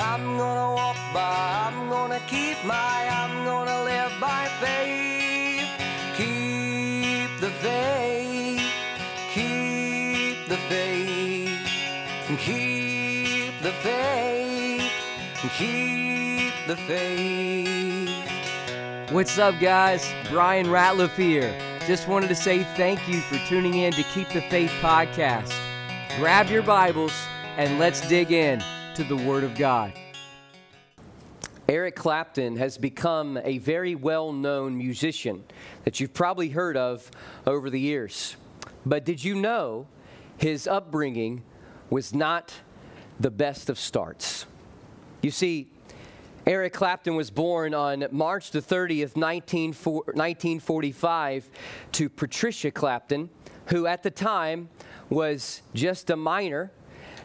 I'm gonna walk by, I'm gonna keep my, I'm gonna live by faith. Keep the faith, keep the faith, keep the faith, keep the faith. What's up, guys? Brian Ratliff here. Just wanted to say thank you for tuning in to Keep the Faith podcast. Grab your Bibles and let's dig in to the Word of God. Eric Clapton has become a very well known musician that you've probably heard of over the years. But did you know his upbringing was not the best of starts? You see, Eric Clapton was born on March the 30th, 1945, to Patricia Clapton, who at the time was just a minor,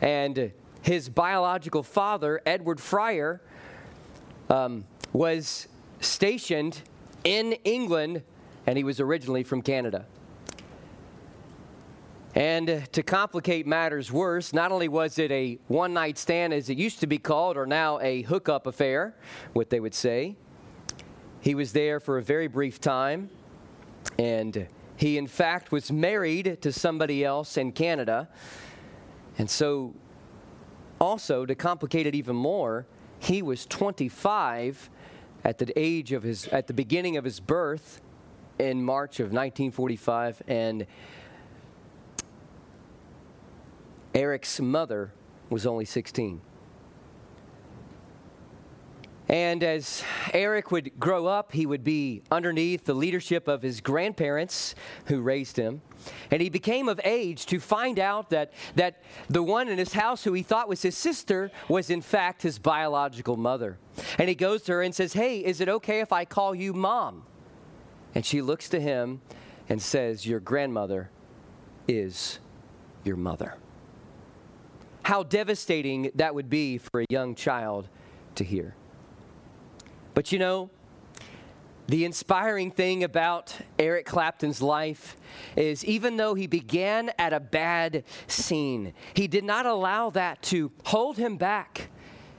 and his biological father, Edward Fryer, um, was stationed in England, and he was originally from Canada. And to complicate matters worse, not only was it a one night stand as it used to be called, or now a hookup affair, what they would say, he was there for a very brief time. And he, in fact, was married to somebody else in Canada. And so, also, to complicate it even more, he was 25 at the age of his, at the beginning of his birth in March of 1945. And Eric's mother was only 16. And as Eric would grow up, he would be underneath the leadership of his grandparents who raised him. And he became of age to find out that, that the one in his house who he thought was his sister was in fact his biological mother. And he goes to her and says, Hey, is it okay if I call you mom? And she looks to him and says, Your grandmother is your mother how devastating that would be for a young child to hear. But you know, the inspiring thing about Eric Clapton's life is even though he began at a bad scene, he did not allow that to hold him back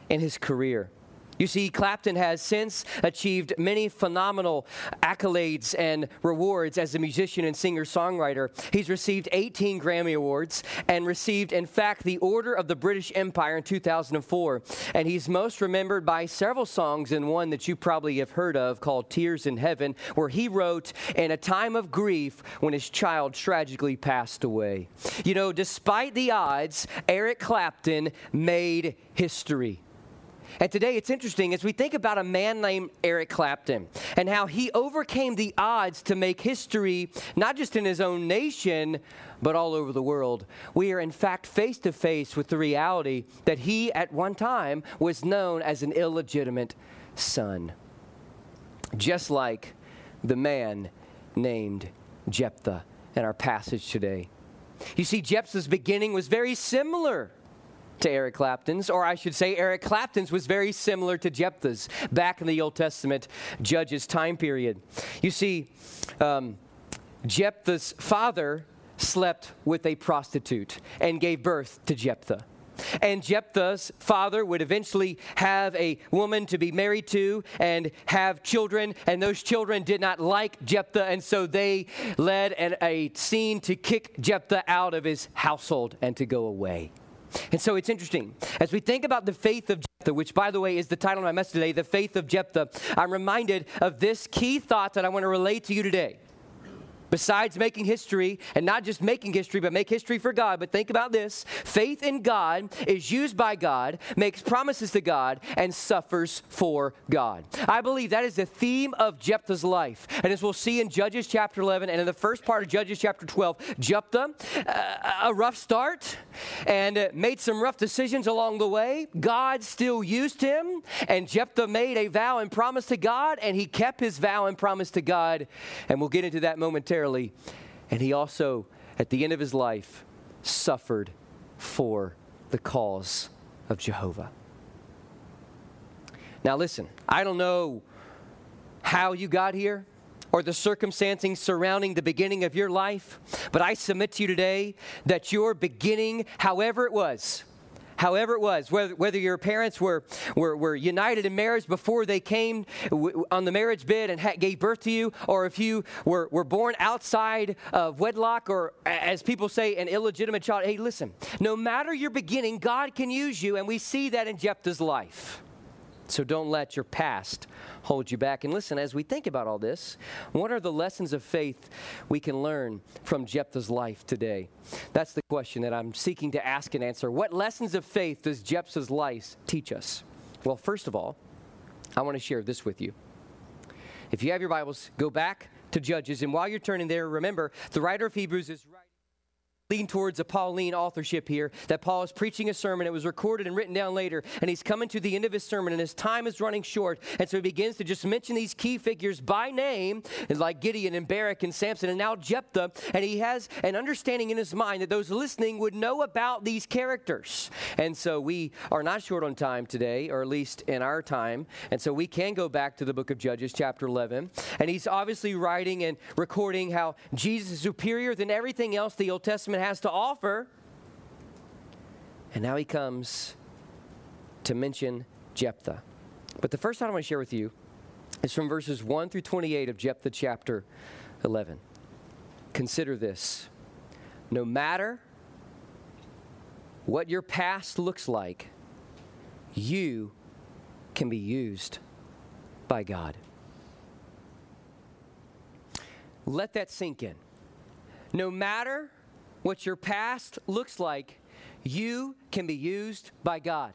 in his career. You see, Clapton has since achieved many phenomenal accolades and rewards as a musician and singer songwriter. He's received 18 Grammy Awards and received, in fact, the Order of the British Empire in 2004. And he's most remembered by several songs, and one that you probably have heard of called Tears in Heaven, where he wrote in a time of grief when his child tragically passed away. You know, despite the odds, Eric Clapton made history. And today it's interesting as we think about a man named Eric Clapton and how he overcame the odds to make history, not just in his own nation, but all over the world. We are, in fact, face to face with the reality that he, at one time, was known as an illegitimate son. Just like the man named Jephthah in our passage today. You see, Jephthah's beginning was very similar to Eric Clapton's, or I should say, Eric Clapton's was very similar to Jephthah's back in the Old Testament Judges time period. You see, um, Jephthah's father slept with a prostitute and gave birth to Jephthah. And Jephthah's father would eventually have a woman to be married to and have children, and those children did not like Jephthah, and so they led an, a scene to kick Jephthah out of his household and to go away. And so it's interesting. As we think about the faith of Jephthah, which, by the way, is the title of my message today, The Faith of Jephthah, I'm reminded of this key thought that I want to relate to you today. Besides making history, and not just making history, but make history for God. But think about this faith in God is used by God, makes promises to God, and suffers for God. I believe that is the theme of Jephthah's life. And as we'll see in Judges chapter 11 and in the first part of Judges chapter 12, Jephthah, uh, a rough start, and uh, made some rough decisions along the way. God still used him, and Jephthah made a vow and promise to God, and he kept his vow and promise to God. And we'll get into that momentarily. And he also, at the end of his life, suffered for the cause of Jehovah. Now, listen, I don't know how you got here or the circumstances surrounding the beginning of your life, but I submit to you today that your beginning, however it was, however it was, whether, whether your parents were, were, were united in marriage before they came w- on the marriage bed and ha- gave birth to you, or if you were, were born outside of wedlock, or as people say, an illegitimate child, hey, listen, no matter your beginning, God can use you, and we see that in Jephthah's life. So don't let your past hold you back. And listen, as we think about all this, what are the lessons of faith we can learn from Jephthah's life today? That's the question that I'm seeking to ask and answer. What lessons of faith does Jephthah's life teach us? Well, first of all, I want to share this with you. If you have your Bibles, go back to Judges. And while you're turning there, remember the writer of Hebrews is writing lean towards a Pauline authorship here that Paul is preaching a sermon. It was recorded and written down later, and he's coming to the end of his sermon, and his time is running short. And so he begins to just mention these key figures by name, like Gideon and Barak and Samson, and now Jephthah. And he has an understanding in his mind that those listening would know about these characters. And so we are not short on time today, or at least in our time. And so we can go back to the book of Judges, chapter 11. And he's obviously writing and recording how Jesus is superior than everything else the Old Testament has to offer. And now he comes to mention Jephthah. But the first thought I want to share with you is from verses 1 through 28 of Jephthah chapter 11. Consider this no matter what your past looks like, you can be used by God. Let that sink in. No matter what your past looks like, you can be used by God.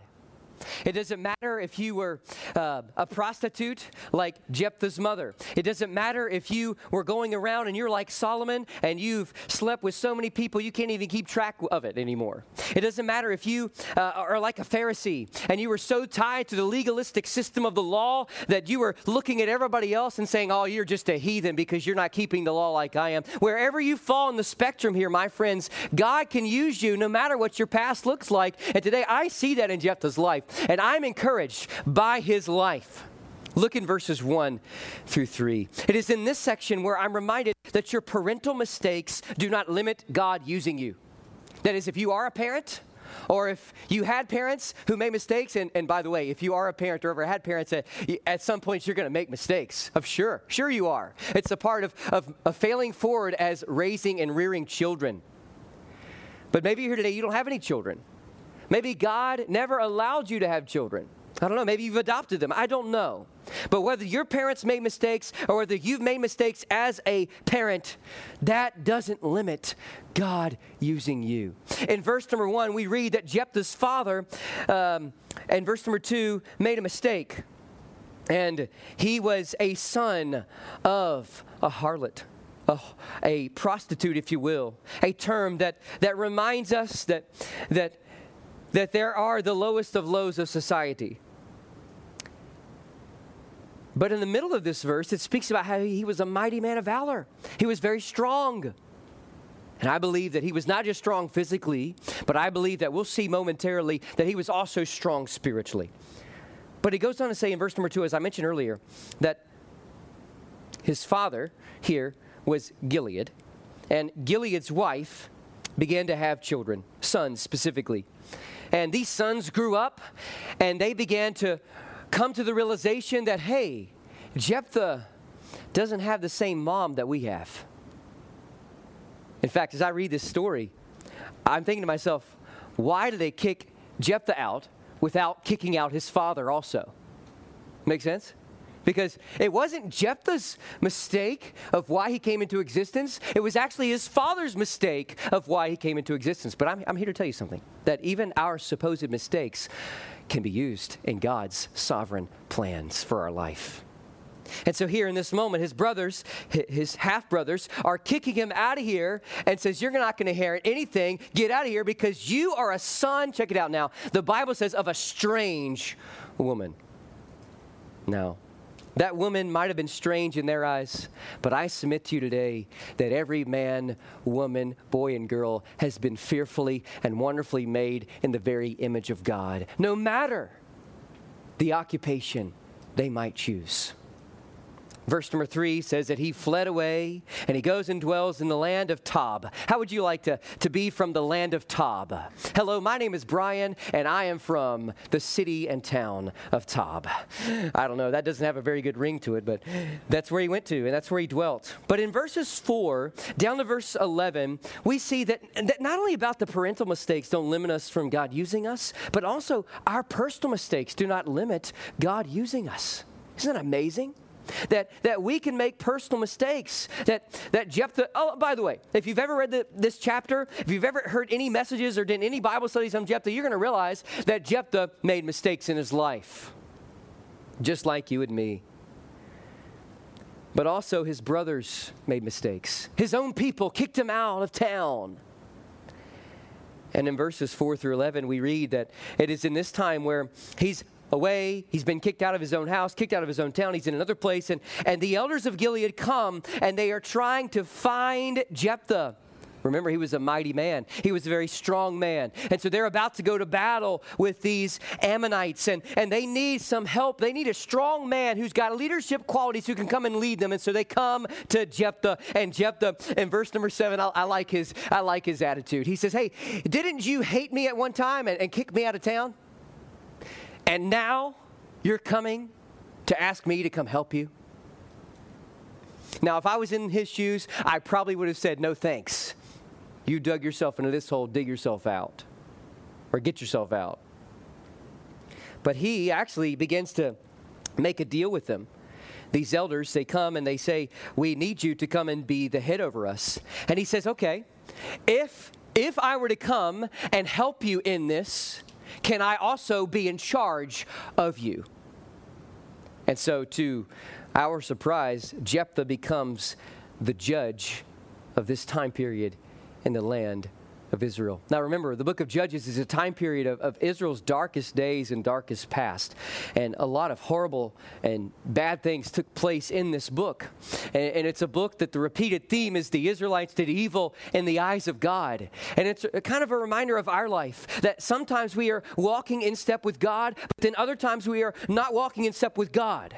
It doesn't matter if you were uh, a prostitute like Jephthah's mother. It doesn't matter if you were going around and you're like Solomon and you've slept with so many people you can't even keep track of it anymore. It doesn't matter if you uh, are like a Pharisee and you were so tied to the legalistic system of the law that you were looking at everybody else and saying, oh, you're just a heathen because you're not keeping the law like I am. Wherever you fall in the spectrum here, my friends, God can use you no matter what your past looks like. And today I see that in Jephthah's life. And I'm encouraged by his life. Look in verses 1 through 3. It is in this section where I'm reminded that your parental mistakes do not limit God using you. That is, if you are a parent, or if you had parents who made mistakes, and, and by the way, if you are a parent or ever had parents, uh, at, at some point you're going to make mistakes. Of sure, sure you are. It's a part of, of, of failing forward as raising and rearing children. But maybe here today you don't have any children. Maybe God never allowed you to have children. I don't know. Maybe you've adopted them. I don't know. But whether your parents made mistakes or whether you've made mistakes as a parent, that doesn't limit God using you. In verse number one, we read that Jephthah's father, um, and verse number two, made a mistake. And he was a son of a harlot. A, a prostitute, if you will, a term that, that reminds us that, that that there are the lowest of lows of society. But in the middle of this verse, it speaks about how he was a mighty man of valor. He was very strong. And I believe that he was not just strong physically, but I believe that we'll see momentarily that he was also strong spiritually. But he goes on to say in verse number two, as I mentioned earlier, that his father here was Gilead, and Gilead's wife began to have children, sons specifically. And these sons grew up and they began to come to the realization that, hey, Jephthah doesn't have the same mom that we have. In fact, as I read this story, I'm thinking to myself, why did they kick Jephthah out without kicking out his father also? Make sense? Because it wasn't Jephthah's mistake of why he came into existence. It was actually his father's mistake of why he came into existence. But I'm, I'm here to tell you something that even our supposed mistakes can be used in God's sovereign plans for our life. And so here in this moment, his brothers, his half brothers, are kicking him out of here and says, You're not going to inherit anything. Get out of here because you are a son. Check it out now. The Bible says of a strange woman. Now, that woman might have been strange in their eyes, but I submit to you today that every man, woman, boy, and girl has been fearfully and wonderfully made in the very image of God, no matter the occupation they might choose. Verse number three says that he fled away and he goes and dwells in the land of Tob. How would you like to, to be from the land of Tob? Hello, my name is Brian and I am from the city and town of Tob. I don't know, that doesn't have a very good ring to it, but that's where he went to and that's where he dwelt. But in verses four down to verse 11, we see that, that not only about the parental mistakes don't limit us from God using us, but also our personal mistakes do not limit God using us. Isn't that amazing? That, that we can make personal mistakes. That, that Jephthah, oh, by the way, if you've ever read the, this chapter, if you've ever heard any messages or done any Bible studies on Jephthah, you're going to realize that Jephthah made mistakes in his life, just like you and me. But also, his brothers made mistakes. His own people kicked him out of town. And in verses 4 through 11, we read that it is in this time where he's away. He's been kicked out of his own house, kicked out of his own town. He's in another place. And, and the elders of Gilead come and they are trying to find Jephthah. Remember, he was a mighty man. He was a very strong man. And so they're about to go to battle with these Ammonites, and, and they need some help. They need a strong man who's got leadership qualities who can come and lead them. And so they come to Jephthah. And Jephthah, in verse number seven, I, I like, his, I like his attitude. He says, Hey, didn't you hate me at one time and, and kick me out of town? And now you're coming to ask me to come help you? Now, if I was in his shoes, I probably would have said, No thanks. You dug yourself into this hole, dig yourself out, or get yourself out. But he actually begins to make a deal with them. These elders, they come and they say, We need you to come and be the head over us. And he says, Okay, if if I were to come and help you in this, can I also be in charge of you? And so, to our surprise, Jephthah becomes the judge of this time period in the land of Israel. Now remember, the book of Judges is a time period of, of, Israel's darkest days and darkest past. And a lot of horrible and bad things took place in this book. And, and it's a book that the repeated theme is the Israelites did evil in the eyes of God. And it's a, kind of a reminder of our life that sometimes we are walking in step with God, but then other times we are not walking in step with God.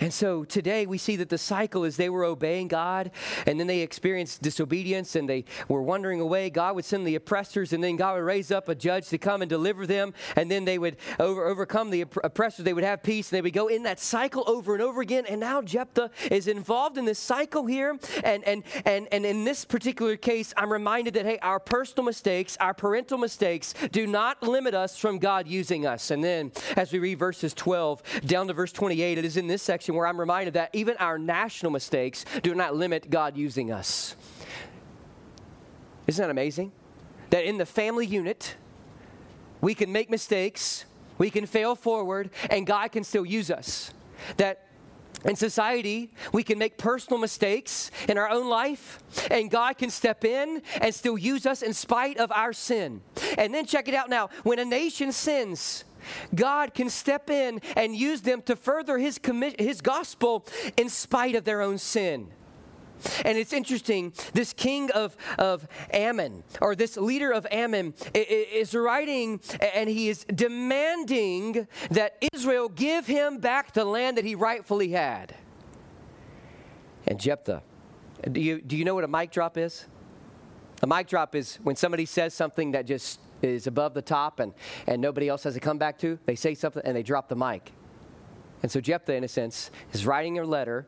And so today we see that the cycle is they were obeying God and then they experienced disobedience and they were wandering away. God would send the oppressors and then God would raise up a judge to come and deliver them. And then they would over, overcome the oppressors. They would have peace and they would go in that cycle over and over again. And now Jephthah is involved in this cycle here. And, and, and, and in this particular case, I'm reminded that, hey, our personal mistakes, our parental mistakes do not limit us from God using us. And then as we read verses 12 down to verse 28, it is in this section section where I'm reminded that even our national mistakes do not limit God using us. Isn't that amazing? That in the family unit, we can make mistakes, we can fail forward, and God can still use us. That in society, we can make personal mistakes in our own life, and God can step in and still use us in spite of our sin. And then check it out now when a nation sins, God can step in and use them to further his, commi- his gospel in spite of their own sin. And it's interesting, this king of, of Ammon, or this leader of Ammon, is writing and he is demanding that Israel give him back the land that he rightfully had. And Jephthah, do you, do you know what a mic drop is? A mic drop is when somebody says something that just is above the top and, and nobody else has to come back to, they say something and they drop the mic. And so Jephthah, in a sense, is writing a letter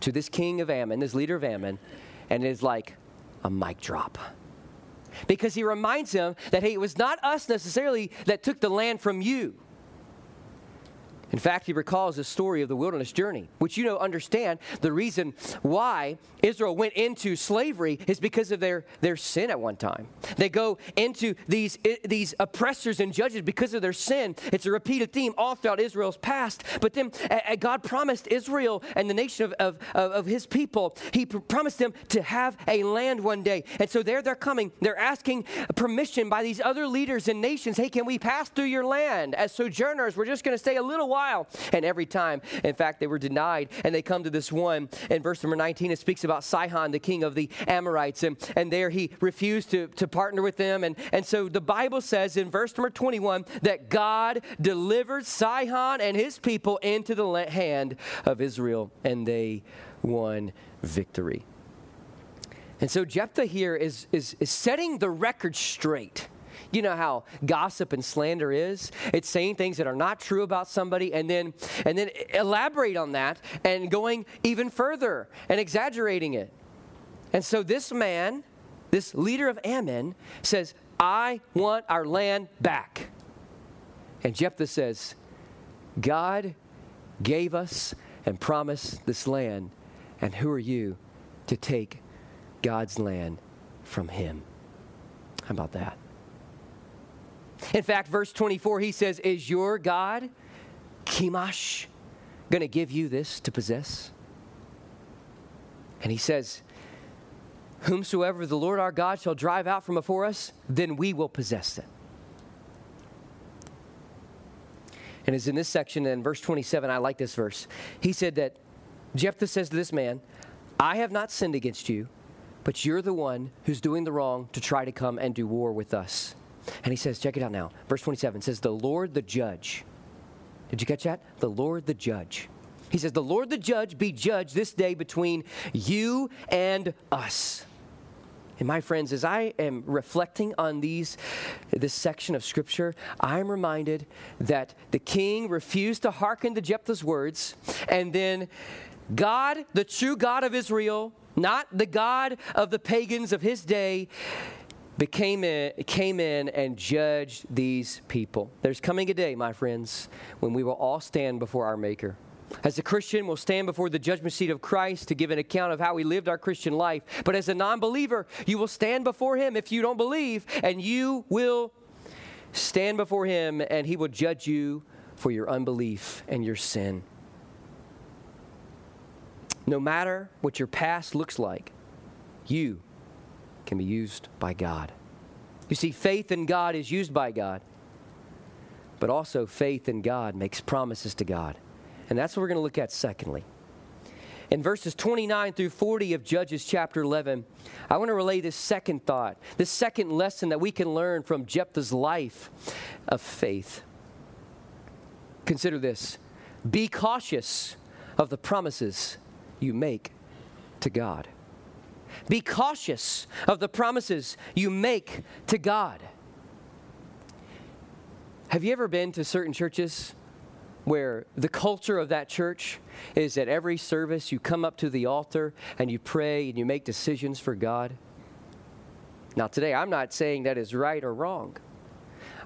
to this king of Ammon, this leader of Ammon, and it is like a mic drop. Because he reminds him that, hey, it was not us necessarily that took the land from you. In fact, he recalls the story of the wilderness journey, which you know understand the reason why Israel went into slavery is because of their, their sin at one time. They go into these, these oppressors and judges because of their sin. It's a repeated theme all throughout Israel's past. But then uh, God promised Israel and the nation of, of, of his people, he pr- promised them to have a land one day. And so there they're coming. They're asking permission by these other leaders and nations hey, can we pass through your land as sojourners? We're just going to stay a little while trial. And every time, in fact, they were denied. And they come to this one. In verse number 19, it speaks about Sihon, the king of the Amorites. And, and there he refused to, to partner with them. And, and so the Bible says in verse number 21 that God delivered Sihon and his people into the hand of Israel. And they won victory. And so Jephthah here is, is, is setting the record straight. You know how gossip and slander is? It's saying things that are not true about somebody and then and then elaborate on that and going even further and exaggerating it. And so this man, this leader of Ammon says, "I want our land back." And Jephthah says, "God gave us and promised this land, and who are you to take God's land from him. How about that? In fact, verse 24, he says, Is your God, Chemosh, going to give you this to possess? And he says, Whomsoever the Lord our God shall drive out from before us, then we will possess it. And it's in this section, in verse 27, I like this verse. He said that Jephthah says to this man, I have not sinned against you, but you're the one who's doing the wrong to try to come and do war with us. And he says, check it out now. Verse 27 says, The Lord the judge. Did you catch that? The Lord the judge. He says, The Lord the judge be judge this day between you and us. And my friends, as I am reflecting on these, this section of scripture, I'm reminded that the king refused to hearken to Jephthah's words, and then God, the true God of Israel, not the God of the pagans of his day, became in, came in and judged these people. There's coming a day, my friends, when we will all stand before our Maker. As a Christian, we'll stand before the judgment seat of Christ to give an account of how we lived our Christian life. But as a non believer, you will stand before Him if you don't believe, and you will stand before Him, and He will judge you for your unbelief and your sin. No matter what your past looks like, you can be used by God. You see, faith in God is used by God, but also faith in God makes promises to God. And that's what we're going to look at secondly. In verses 29 through 40 of Judges chapter 11, I want to relay this second thought, this second lesson that we can learn from Jephthah's life of faith. Consider this be cautious of the promises you make to God. Be cautious of the promises you make to God. Have you ever been to certain churches where the culture of that church is that every service you come up to the altar and you pray and you make decisions for God? Now, today, I'm not saying that is right or wrong.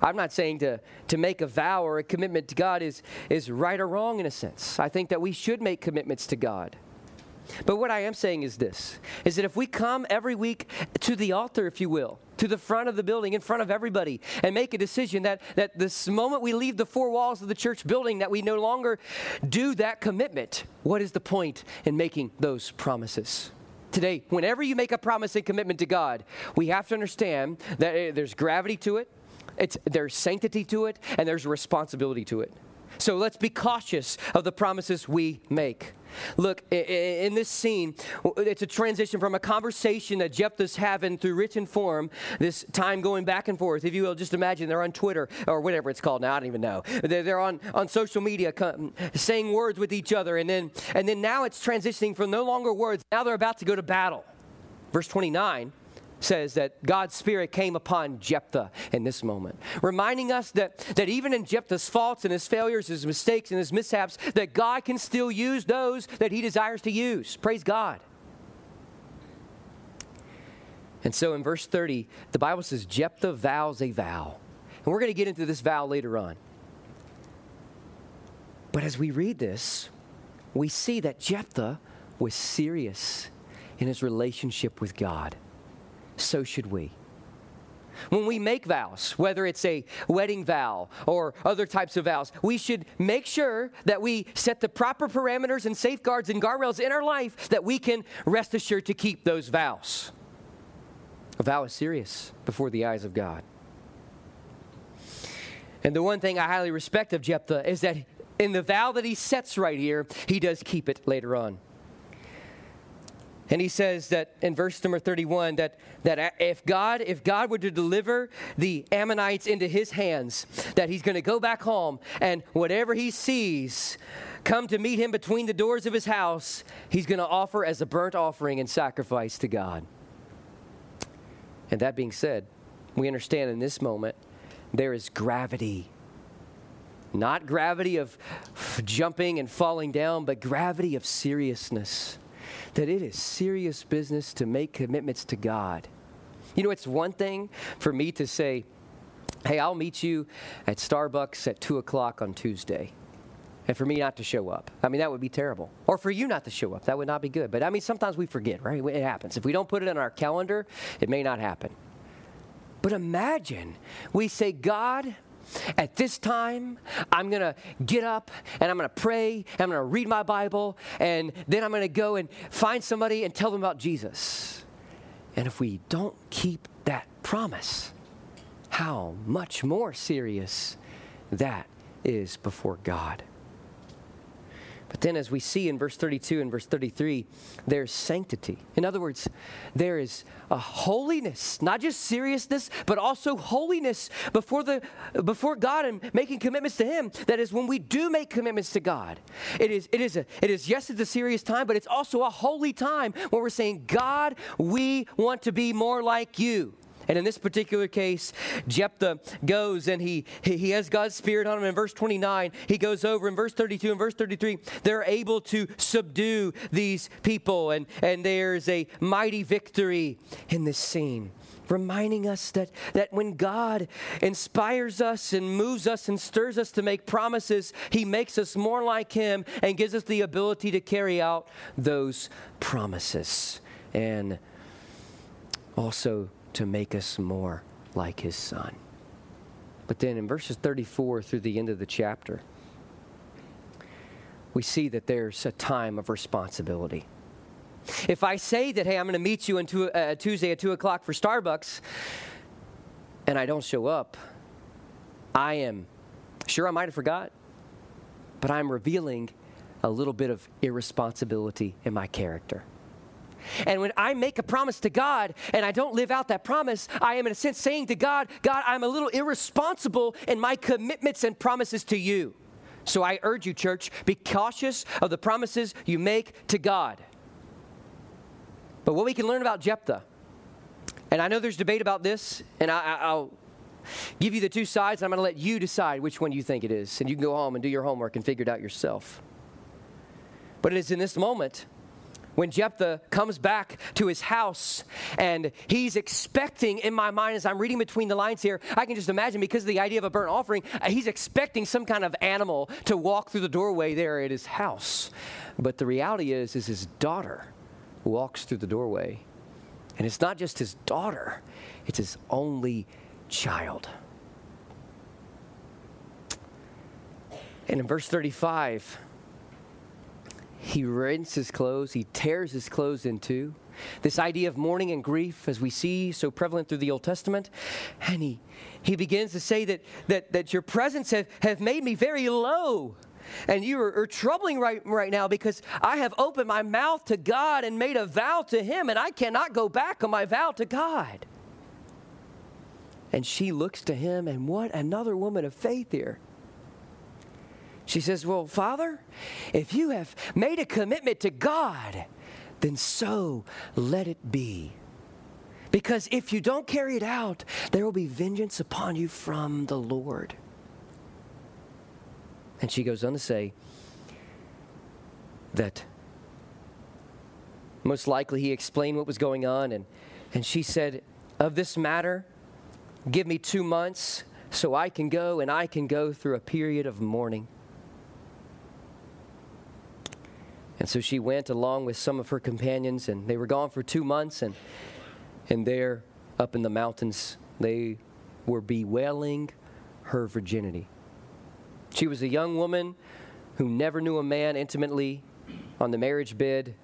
I'm not saying to, to make a vow or a commitment to God is, is right or wrong in a sense. I think that we should make commitments to God. But what I am saying is this is that if we come every week to the altar, if you will, to the front of the building in front of everybody and make a decision that, that this moment we leave the four walls of the church building that we no longer do that commitment, what is the point in making those promises? Today, whenever you make a promise and commitment to God, we have to understand that eh, there's gravity to it, it's, there's sanctity to it, and there's responsibility to it. So let's be cautious of the promises we make. Look, in this scene, it's a transition from a conversation that Jephthah's having through written form, this time going back and forth. If you will, just imagine they're on Twitter or whatever it's called now, I don't even know. They're on, on social media saying words with each other. And then, and then now it's transitioning from no longer words, now they're about to go to battle. Verse 29 says that God's Spirit came upon Jephthah in this moment, reminding us that, that even in Jephthah's faults and his failures, his mistakes and his mishaps, that God can still use those that he desires to use. Praise God. And so in verse 30, the Bible says Jephthah vows a vow. And we're going to get into this vow later on. But as we read this, we see that Jephthah was serious in his relationship with God so should we. When we make vows, whether it's a wedding vow or other types of vows, we should make sure that we set the proper parameters and safeguards and guardrails in our life that we can rest assured to keep those vows. A vow is serious before the eyes of God. And the one thing I highly respect of Jephthah is that in the vow that he sets right here, he does keep it later on. And he says that in verse number 31 that, that if God if God were to deliver the Ammonites into his hands, that he's going to go back home and whatever he sees come to meet him between the doors of his house, he's going to offer as a burnt offering and sacrifice to God. And that being said, we understand in this moment there is gravity. Not gravity of jumping and falling down, but gravity of seriousness that it is serious business to make commitments to God. You know, it's one thing for me to say, hey, I'll meet you at Starbucks at 2 o'clock on Tuesday. And for me not to show up. I mean, that would be terrible. Or for you not to show up. That would not be good. But I mean, sometimes we forget, right? It happens. If we don't put it on our calendar, it may not happen. But imagine we say, God, at this time, I'm going to get up and I'm going to pray, I'm going to read my Bible, and then I'm going to go and find somebody and tell them about Jesus. And if we don't keep that promise, how much more serious that is before God. But then, as we see in verse 32 and verse 33, there's sanctity. In other words, there is a holiness, not just seriousness, but also holiness before, the, before God and making commitments to Him. That is, when we do make commitments to God, it is, it is, a, it is yes, it's a serious time, but it's also a holy time when we're saying, God, we want to be more like you. And in this particular case, Jephthah goes and he, he has God's Spirit on him. In verse 29, he goes over. In verse 32 and verse 33, they're able to subdue these people. And, and there's a mighty victory in this scene reminding us that, that when God inspires us and moves us and stirs us to make promises, He makes us more like Him and gives us the ability to carry out those promises. And also to make us more like his son. But then in verses 34 through the end of the chapter, we see that there's a time of responsibility. If I say that, hey, I'm going to meet you on two, uh, Tuesday at 2 o'clock for Starbucks, and I don't show up, I am sure I might have forgot, but I'm revealing a little bit of irresponsibility in my character. And when I make a promise to God and I don't live out that promise, I am in a sense saying to God, God, I'm a little irresponsible in my commitments and promises to you. So I urge you, church, be cautious of the promises you make to God. But what we can learn about Jephthah, and I know there's debate about this, and I, will give you the two sides, and I'm going to let you decide which one you think it is. And you can go home and do your homework and figure it out yourself. But it is in this moment when Jephthah comes back to his house and he's expecting, in my mind, as I'm reading between the lines here, I can just imagine because of the idea of a burnt offering, uh, he's expecting some kind of animal to walk through the doorway there at his house. But the reality is, is his daughter walks through the doorway. And it's not just his daughter, it's his only child. And in verse 35, he rents his clothes, he tears his clothes in two. This idea of mourning and grief, as we see so prevalent through the Old Testament. And he, he begins to say that, that, that your presence have, have made me very low. And you are, are troubling right, right now because I have opened my mouth to God and made a vow to Him, and I cannot go back on my vow to God. And she looks to him, and what another woman of faith here. She says, Well, Father, if you have made a commitment to God, then so let it be. Because if you don't carry it out, there will be vengeance upon you from the Lord. And she goes on to say that most likely he explained what was going on, and, and she said, Of this matter, give me two months so I can go and I can go through a period of mourning. And so she went along with some of her companions, and they were gone for two months. And, and there, up in the mountains, they were bewailing her virginity. She was a young woman who never knew a man intimately on the marriage bed.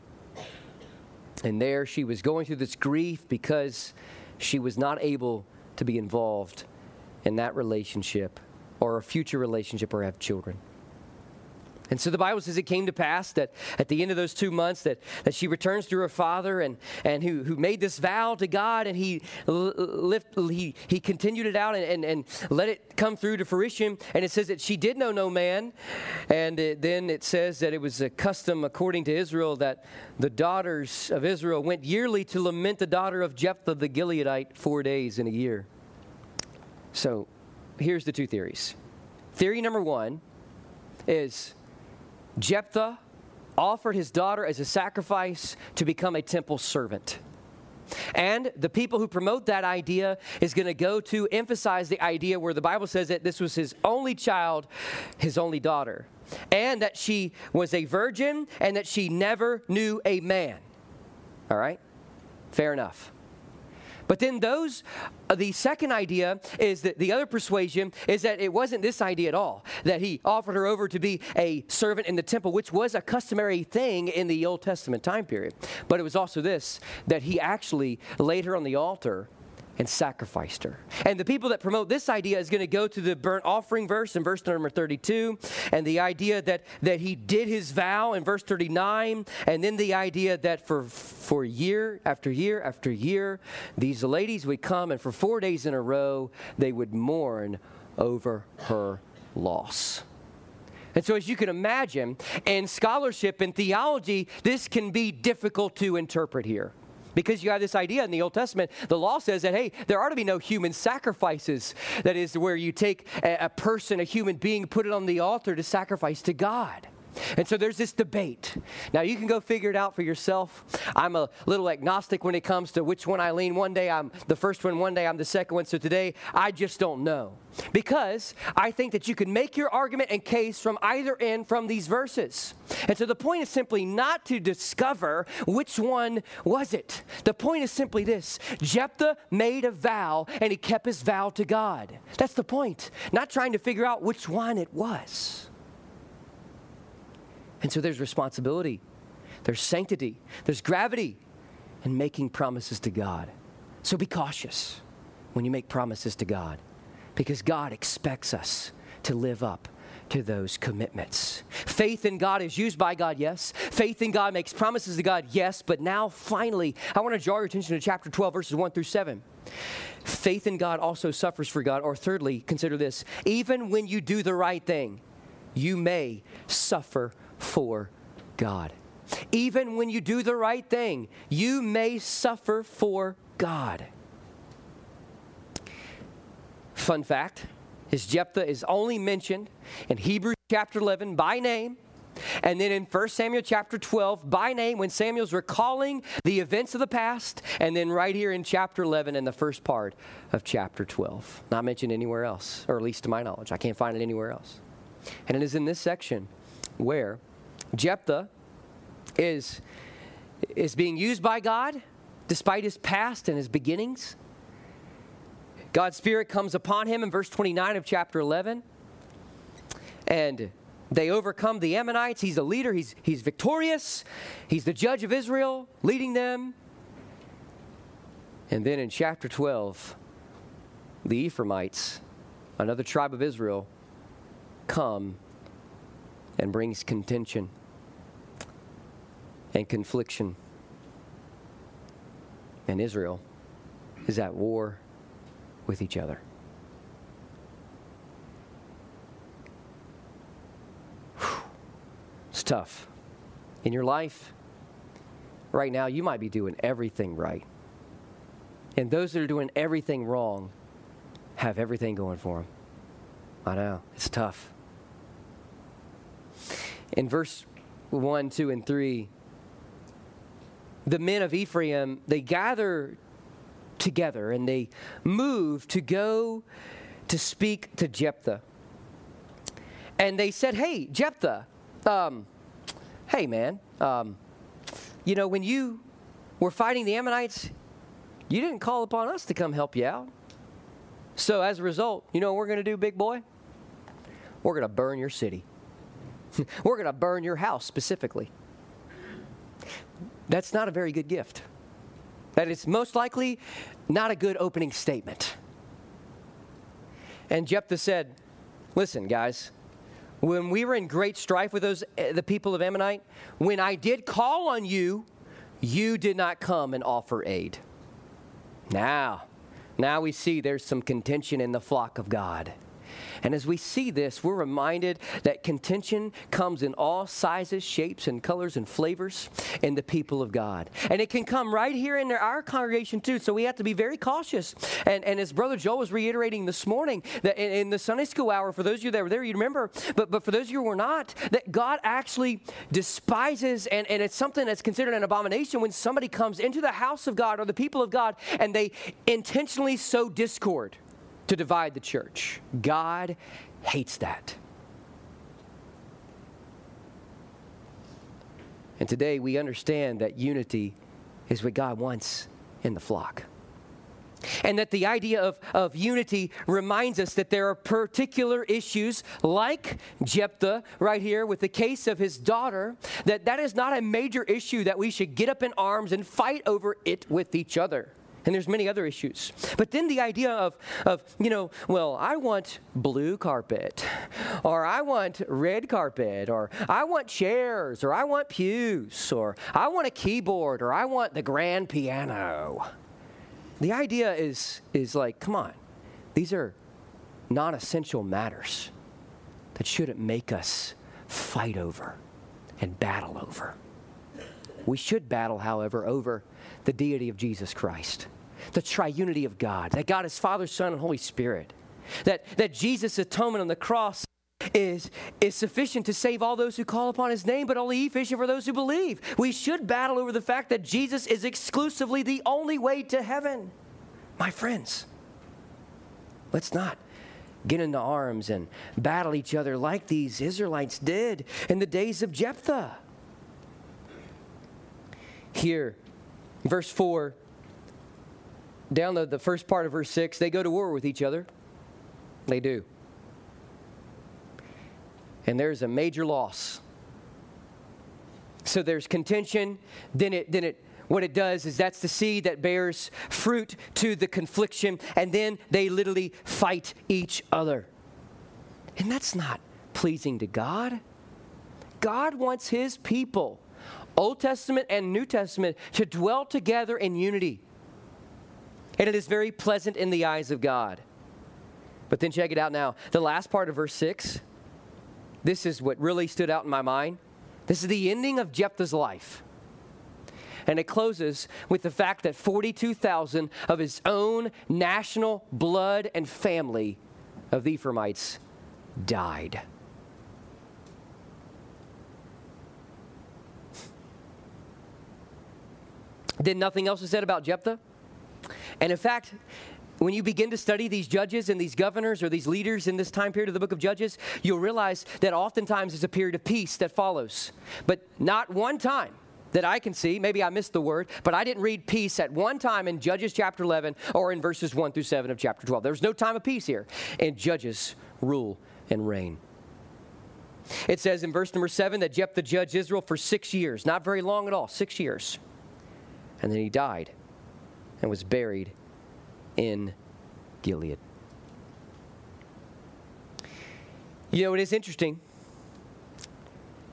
And there she was going through this grief because she was not able to be involved in that relationship or a future relationship or have children. And so the Bible says it came to pass that at the end of those two months that, that she returns to her father and, and who, who made this vow to God and he lift, he, he continued it out and, and, and let it come through to fruition. And it says that she did know no man. And it, then it says that it was a custom according to Israel that the daughters of Israel went yearly to lament the daughter of Jephthah the Gileadite four days in a year. So here's the two theories. Theory number one is Jephthah offered his daughter as a sacrifice to become a temple servant. And the people who promote that idea is going to go to emphasize the idea where the Bible says that this was his only child, his only daughter, and that she was a virgin and that she never knew a man. All right? Fair enough. But then those, uh, the second idea is that the other persuasion is that it wasn't this idea at all, that he offered her over to be a servant in the temple, which was a customary thing in the Old Testament time period. But it was also this, that he actually laid her on the altar and sacrificed her. And the people that promote this idea is going to go to the burnt offering verse in verse number 32, and the idea that, that he did his vow in verse 39, and then the idea that for, for year after year after year, these ladies would come and for four days in a row, they would mourn over her loss. And so, as you can imagine, in scholarship and theology, this can be difficult to interpret here. Because you have this idea in the Old Testament, the law says that, hey, there ought to be no human sacrifices. That is, where you take a, a person, a human being, put it on the altar to sacrifice to God. And so there's this debate. Now you can go figure it out for yourself. I'm a little agnostic when it comes to which one I lean. One day I'm the first one, one day I'm the second one. So today I just don't know. Because I think that you can make your argument and case from either end from these verses. And so the point is simply not to discover which one was it. The point is simply this Jephthah made a vow and he kept his vow to God. That's the point. Not trying to figure out which one it was. And so there's responsibility, there's sanctity, there's gravity in making promises to God. So be cautious when you make promises to God because God expects us to live up to those commitments. Faith in God is used by God, yes. Faith in God makes promises to God, yes. But now, finally, I want to draw your attention to chapter 12, verses 1 through 7. Faith in God also suffers for God. Or, thirdly, consider this even when you do the right thing, you may suffer for God. Even when you do the right thing, you may suffer for God. Fun fact is Jephthah is only mentioned in Hebrews chapter 11 by name. And then in 1 Samuel chapter 12, by name, when Samuel's recalling the events of the past, and then right here in chapter 11 in the first part of chapter 12. Not mentioned anywhere else, or at least to my knowledge. I can't find it anywhere else. And it is in this section where Jephthah is, is being used by God despite his past and his beginnings. God's Spirit comes upon him in verse 29 of chapter 11. And they overcome the Ammonites. He's a leader, he's, he's victorious. He's the judge of Israel, leading them. And then in chapter 12, the Ephraimites, another tribe of Israel, come and brings contention and confliction. And Israel is at war with each other. It's tough. In your life, right now, you might be doing everything right. And those that are doing everything wrong have everything going for them. I know, it's tough. In verse 1, 2, and 3, the men of Ephraim, they gather together and they move to go to speak to Jephthah. And they said, Hey, Jephthah, um, hey, man, um, you know, when you were fighting the Ammonites, you didn't call upon us to come help you out. So as a result, you know what we're going to do, big boy? We're going to burn your city. we're going to burn your house specifically. That's not a very good gift. That is most likely not a good opening statement. And Jephthah said, Listen, guys, when we were in great strife with those uh, the people of Ammonite, when I did call on you, you did not come and offer aid. Now, now we see there's some contention in the flock of God. And as we see this, we're reminded that contention comes in all sizes, shapes, and colors and flavors in the people of God. And it can come right here in our congregation too. So we have to be very cautious. And, and as Brother Joel was reiterating this morning, that in, in the Sunday school hour, for those of you that were there, you remember, but, but for those of you who were not, that God actually despises, and, and it's something that's considered an abomination when somebody comes into the house of God or the people of God and they intentionally sow discord to divide the church. God hates that. And today we understand that unity is what God wants in the flock. And that the idea of, of unity reminds us that there are particular issues like Jephthah right here with the case of his daughter, that that is not a major issue that we should get up in arms and fight over it with each other and there's many other issues. But then the idea of, of, you know, well, I want blue carpet, or I want red carpet, or I want chairs, or I want pews, or I want a keyboard, or I want the grand piano. The idea is, is like, come on, these are non essential matters that shouldn't make us fight over and battle over. We should battle, however, over the deity of Jesus Christ the triunity of God, that God is Father, Son, and Holy Spirit, that, that Jesus' atonement on the cross is, is sufficient to save all those who call upon his name, but only efficient for those who believe. We should battle over the fact that Jesus is exclusively the only way to heaven. My friends, let's not get into arms and battle each other like these Israelites did in the days of Jephthah. Here, verse 4 down the, the first part of verse 6, they go to war with each other. They do. And there's a major loss. So there's contention, then it then it what it does is that's the seed that bears fruit to the confliction, and then they literally fight each other. And that's not pleasing to God. God wants his people, Old Testament and New Testament, to dwell together in unity and it is very pleasant in the eyes of God. But then check it out now. The last part of verse 6, this is what really stood out in my mind. This is the ending of Jephthah's life. And it closes with the fact that 42,000 of his own national blood and family of the Ephraimites died. Did nothing else is said about Jephthah? And in fact, when you begin to study these judges and these governors or these leaders in this time period of the book of Judges, you'll realize that oftentimes there's a period of peace that follows. But not one time that I can see, maybe I missed the word, but I didn't read peace at one time in Judges chapter 11 or in verses 1 through 7 of chapter 12. There's no time of peace here. And Judges rule and reign. It says in verse number 7 that Jephthah judged Israel for six years, not very long at all, six years. And then he died and was buried in Gilead. You know, it is interesting.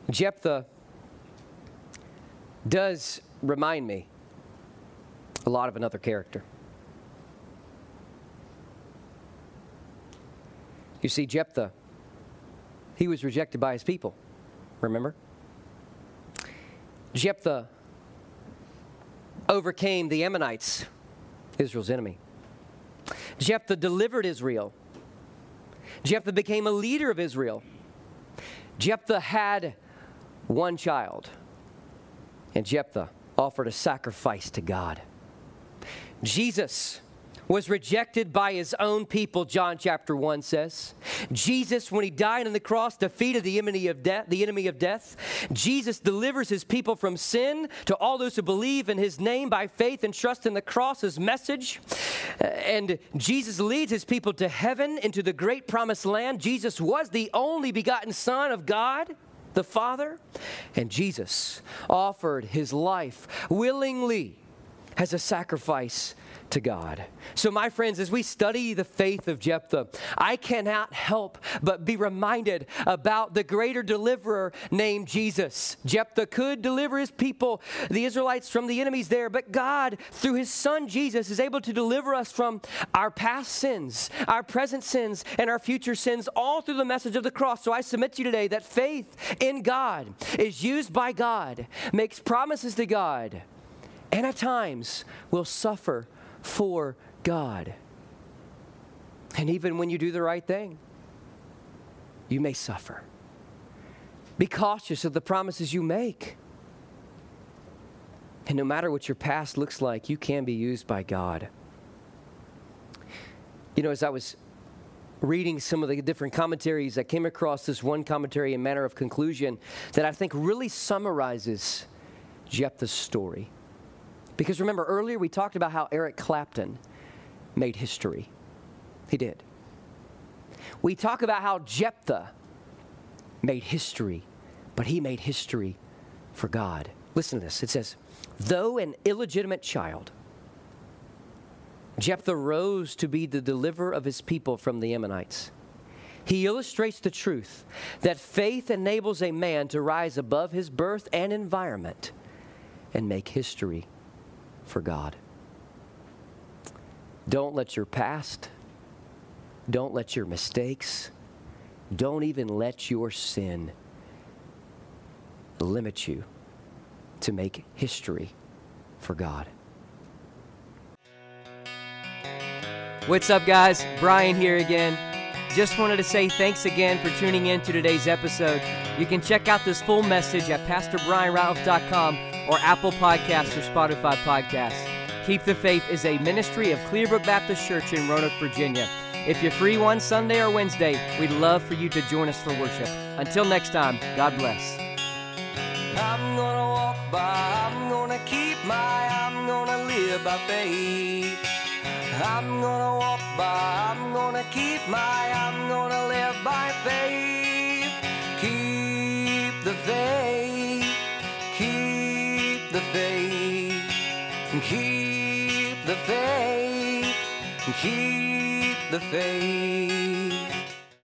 Jephthah does remind me a lot of another character. You see, Jephthah, he was rejected by his people, remember? Jephthah overcame the Ammonites Israel's enemy. Jephthah delivered Israel. Jephthah became a leader of Israel. Jephthah had one child, and Jephthah offered a sacrifice to God. Jesus was rejected by his own people, John chapter 1 says. Jesus, when he died on the cross, defeated the enemy of death, the enemy of death. Jesus delivers his people from sin to all those who believe in his name by faith and trust in the cross's message. Uh, and Jesus leads his people to heaven into the great promised land. Jesus was the only begotten Son of God the Father, and Jesus offered his life willingly as a sacrifice to God. So, my friends, as we study the faith of Jephthah, I cannot help but be reminded about the greater deliverer named Jesus. Jephthah could deliver his people, the Israelites, from the enemies there, but God, through his son Jesus, is able to deliver us from our past sins, our present sins, and our future sins, all through the message of the cross. So, I submit to you today that faith in God is used by God, makes promises to God, and at times will suffer for God. And even when you do the right thing, you may suffer. Be cautious of the promises you make. And no matter what your past looks like, you can be used by God. You know, as I was reading some of the different commentaries, I came across this one commentary in manner of conclusion that I think really summarizes Jephthah's story. Because remember, earlier we talked about how Eric Clapton made history. He did. We talk about how Jephthah made history, but he made history for God. Listen to this. It says, though an illegitimate child, Jephthah rose to be the deliverer of his people from the Ammonites. He illustrates the truth that faith enables a man to rise above his birth and environment and make history for God. Don't let your past, don't let your mistakes, don't even let your sin limit you to make history for God. What's up, guys? Brian here again. Just wanted to say thanks again for tuning in to today's episode. You can check out this full message at PastorBrianRatliff.com or Apple Podcasts or Spotify Podcasts. Keep the Faith is a ministry of Clearbrook Baptist Church in Roanoke, Virginia. If you're free one Sunday or Wednesday, we'd love for you to join us for worship. Until next time, God bless. I'm gonna walk by, I'm gonna keep my, I'm gonna live by faith. I'm gonna walk by, I'm gonna keep my, I'm gonna live by faith. Keep the faith, faith, keep the faith, keep the faith.